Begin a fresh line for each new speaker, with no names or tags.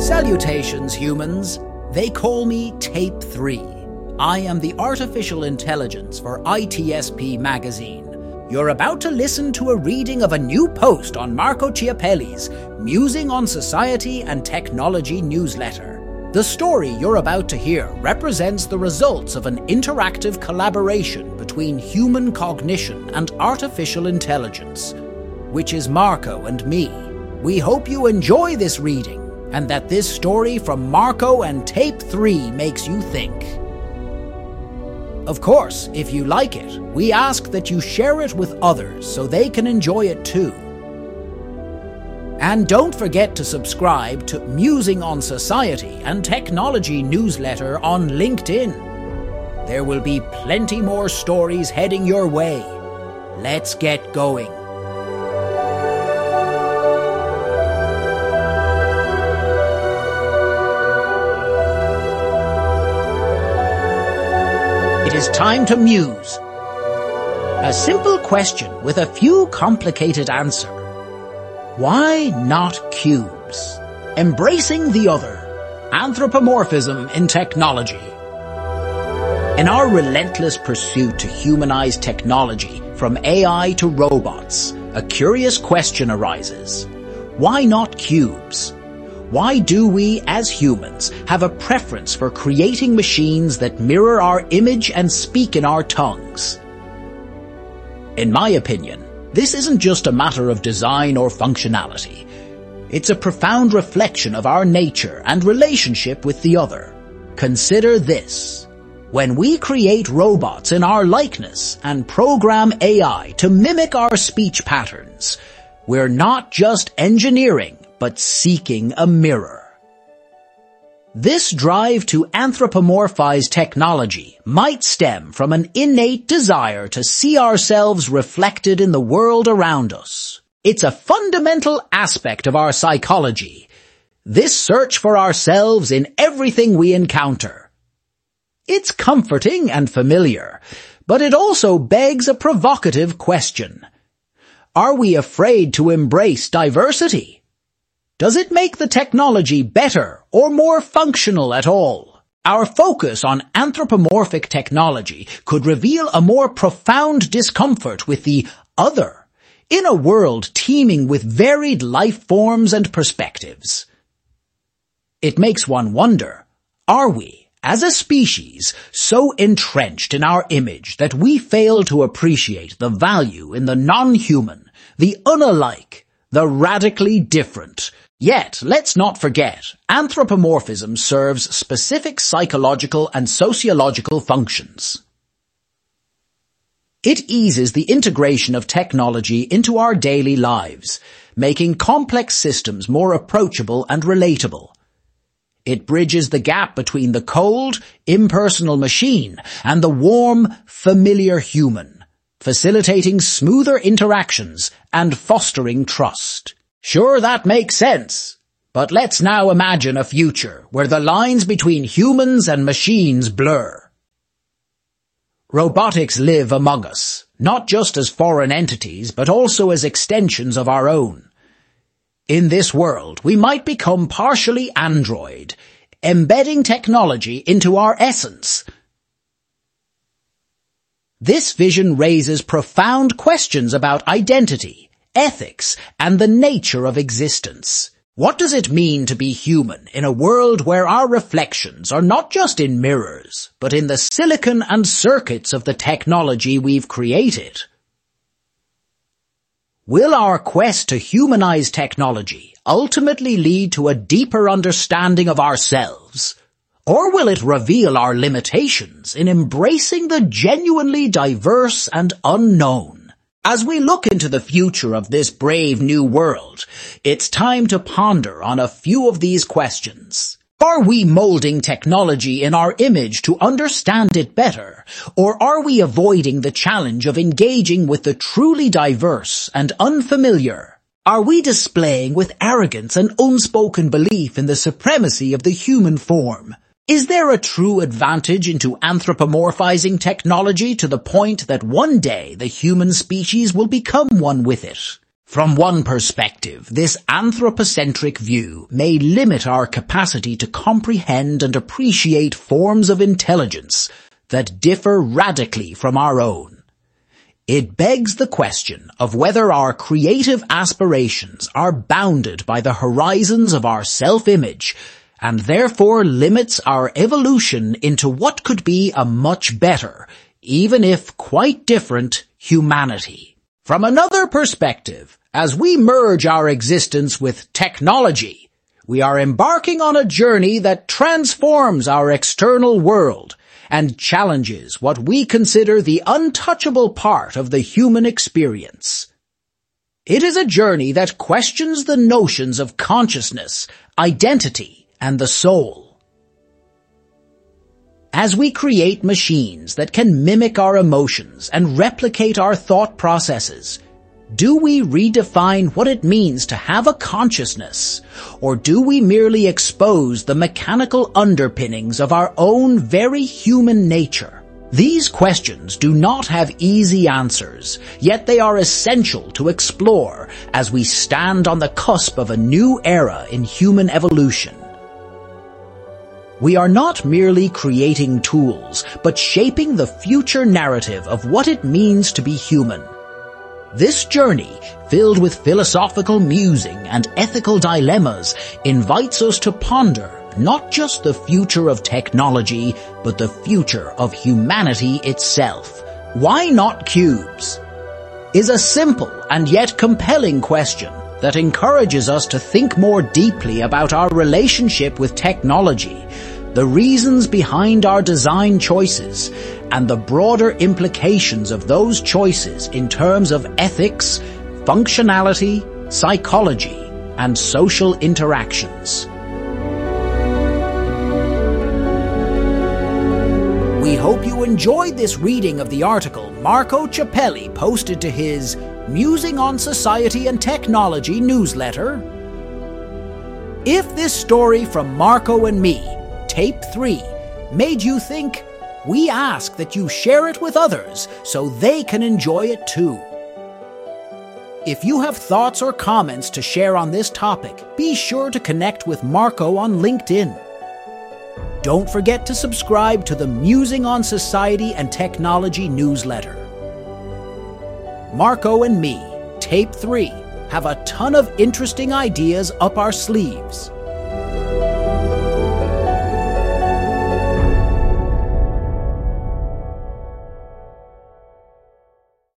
Salutations, humans. They call me Tape 3. I am the artificial intelligence for ITSP magazine. You're about to listen to a reading of a new post on Marco Ciappelli's Musing on Society and Technology newsletter. The story you're about to hear represents the results of an interactive collaboration between human cognition and artificial intelligence, which is Marco and me. We hope you enjoy this reading and that this story from Marco and Tape 3 makes you think. Of course, if you like it, we ask that you share it with others so they can enjoy it too. And don't forget to subscribe to Musing on Society and Technology newsletter on LinkedIn. There will be plenty more stories heading your way. Let's get going. It is time to muse. A simple question with a few complicated answers. Why not cubes? Embracing the other. Anthropomorphism in technology. In our relentless pursuit to humanize technology, from AI to robots, a curious question arises. Why not cubes? Why do we, as humans, have a preference for creating machines that mirror our image and speak in our tongues? In my opinion, this isn't just a matter of design or functionality. It's a profound reflection of our nature and relationship with the other. Consider this. When we create robots in our likeness and program AI to mimic our speech patterns, we're not just engineering but seeking a mirror. This drive to anthropomorphize technology might stem from an innate desire to see ourselves reflected in the world around us. It's a fundamental aspect of our psychology. This search for ourselves in everything we encounter. It's comforting and familiar, but it also begs a provocative question. Are we afraid to embrace diversity? Does it make the technology better or more functional at all? Our focus on anthropomorphic technology could reveal a more profound discomfort with the other in a world teeming with varied life forms and perspectives. It makes one wonder, are we, as a species, so entrenched in our image that we fail to appreciate the value in the non-human, the unalike, the radically different, Yet, let's not forget, anthropomorphism serves specific psychological and sociological functions. It eases the integration of technology into our daily lives, making complex systems more approachable and relatable. It bridges the gap between the cold, impersonal machine and the warm, familiar human, facilitating smoother interactions and fostering trust. Sure, that makes sense. But let's now imagine a future where the lines between humans and machines blur. Robotics live among us, not just as foreign entities, but also as extensions of our own. In this world, we might become partially android, embedding technology into our essence. This vision raises profound questions about identity, ethics, and the nature of existence. What does it mean to be human in a world where our reflections are not just in mirrors, but in the silicon and circuits of the technology we've created? Will our quest to humanize technology ultimately lead to a deeper understanding of ourselves? Or will it reveal our limitations in embracing the genuinely diverse and unknown? As we look into the future of this brave new world, it's time to ponder on a few of these questions. Are we molding technology in our image to understand it better, or are we avoiding the challenge of engaging with the truly diverse and unfamiliar? Are we displaying with arrogance an unspoken belief in the supremacy of the human form? Is there a true advantage into anthropomorphizing technology to the point that one day the human species will become one with it? From one perspective, this anthropocentric view may limit our capacity to comprehend and appreciate forms of intelligence that differ radically from our own. It begs the question of whether our creative aspirations are bounded by the horizons of our self-image and therefore limits our evolution into what could be a much better, even if quite different, humanity. From another perspective, as we merge our existence with technology, we are embarking on a journey that transforms our external world and challenges what we consider the untouchable part of the human experience. It is a journey that questions the notions of consciousness, identity, and the soul. As we create machines that can mimic our emotions and replicate our thought processes, do we redefine what it means to have a consciousness, or do we merely expose the mechanical underpinnings of our own very human nature? These questions do not have easy answers, yet they are essential to explore as we stand on the cusp of a new era in human evolution. We are not merely creating tools, but shaping the future narrative of what it means to be human. This journey, filled with philosophical musing and ethical dilemmas, invites us to ponder not just the future of technology, but the future of humanity itself. Why not cubes? Is a simple and yet compelling question that encourages us to think more deeply about our relationship with technology, the reasons behind our design choices, and the broader implications of those choices in terms of ethics, functionality, psychology, and social interactions. We hope you enjoyed this reading of the article Marco Ciappelli posted to his Musing on Society and Technology newsletter. If this story from Marco and me, Tape 3, made you think, we ask that you share it with others so they can enjoy it too. If you have thoughts or comments to share on this topic, be sure to connect with Marco on LinkedIn. Don't forget to subscribe to the Musing on Society and Technology newsletter. Marco and me, Tape 3, have a ton of interesting ideas up our sleeves.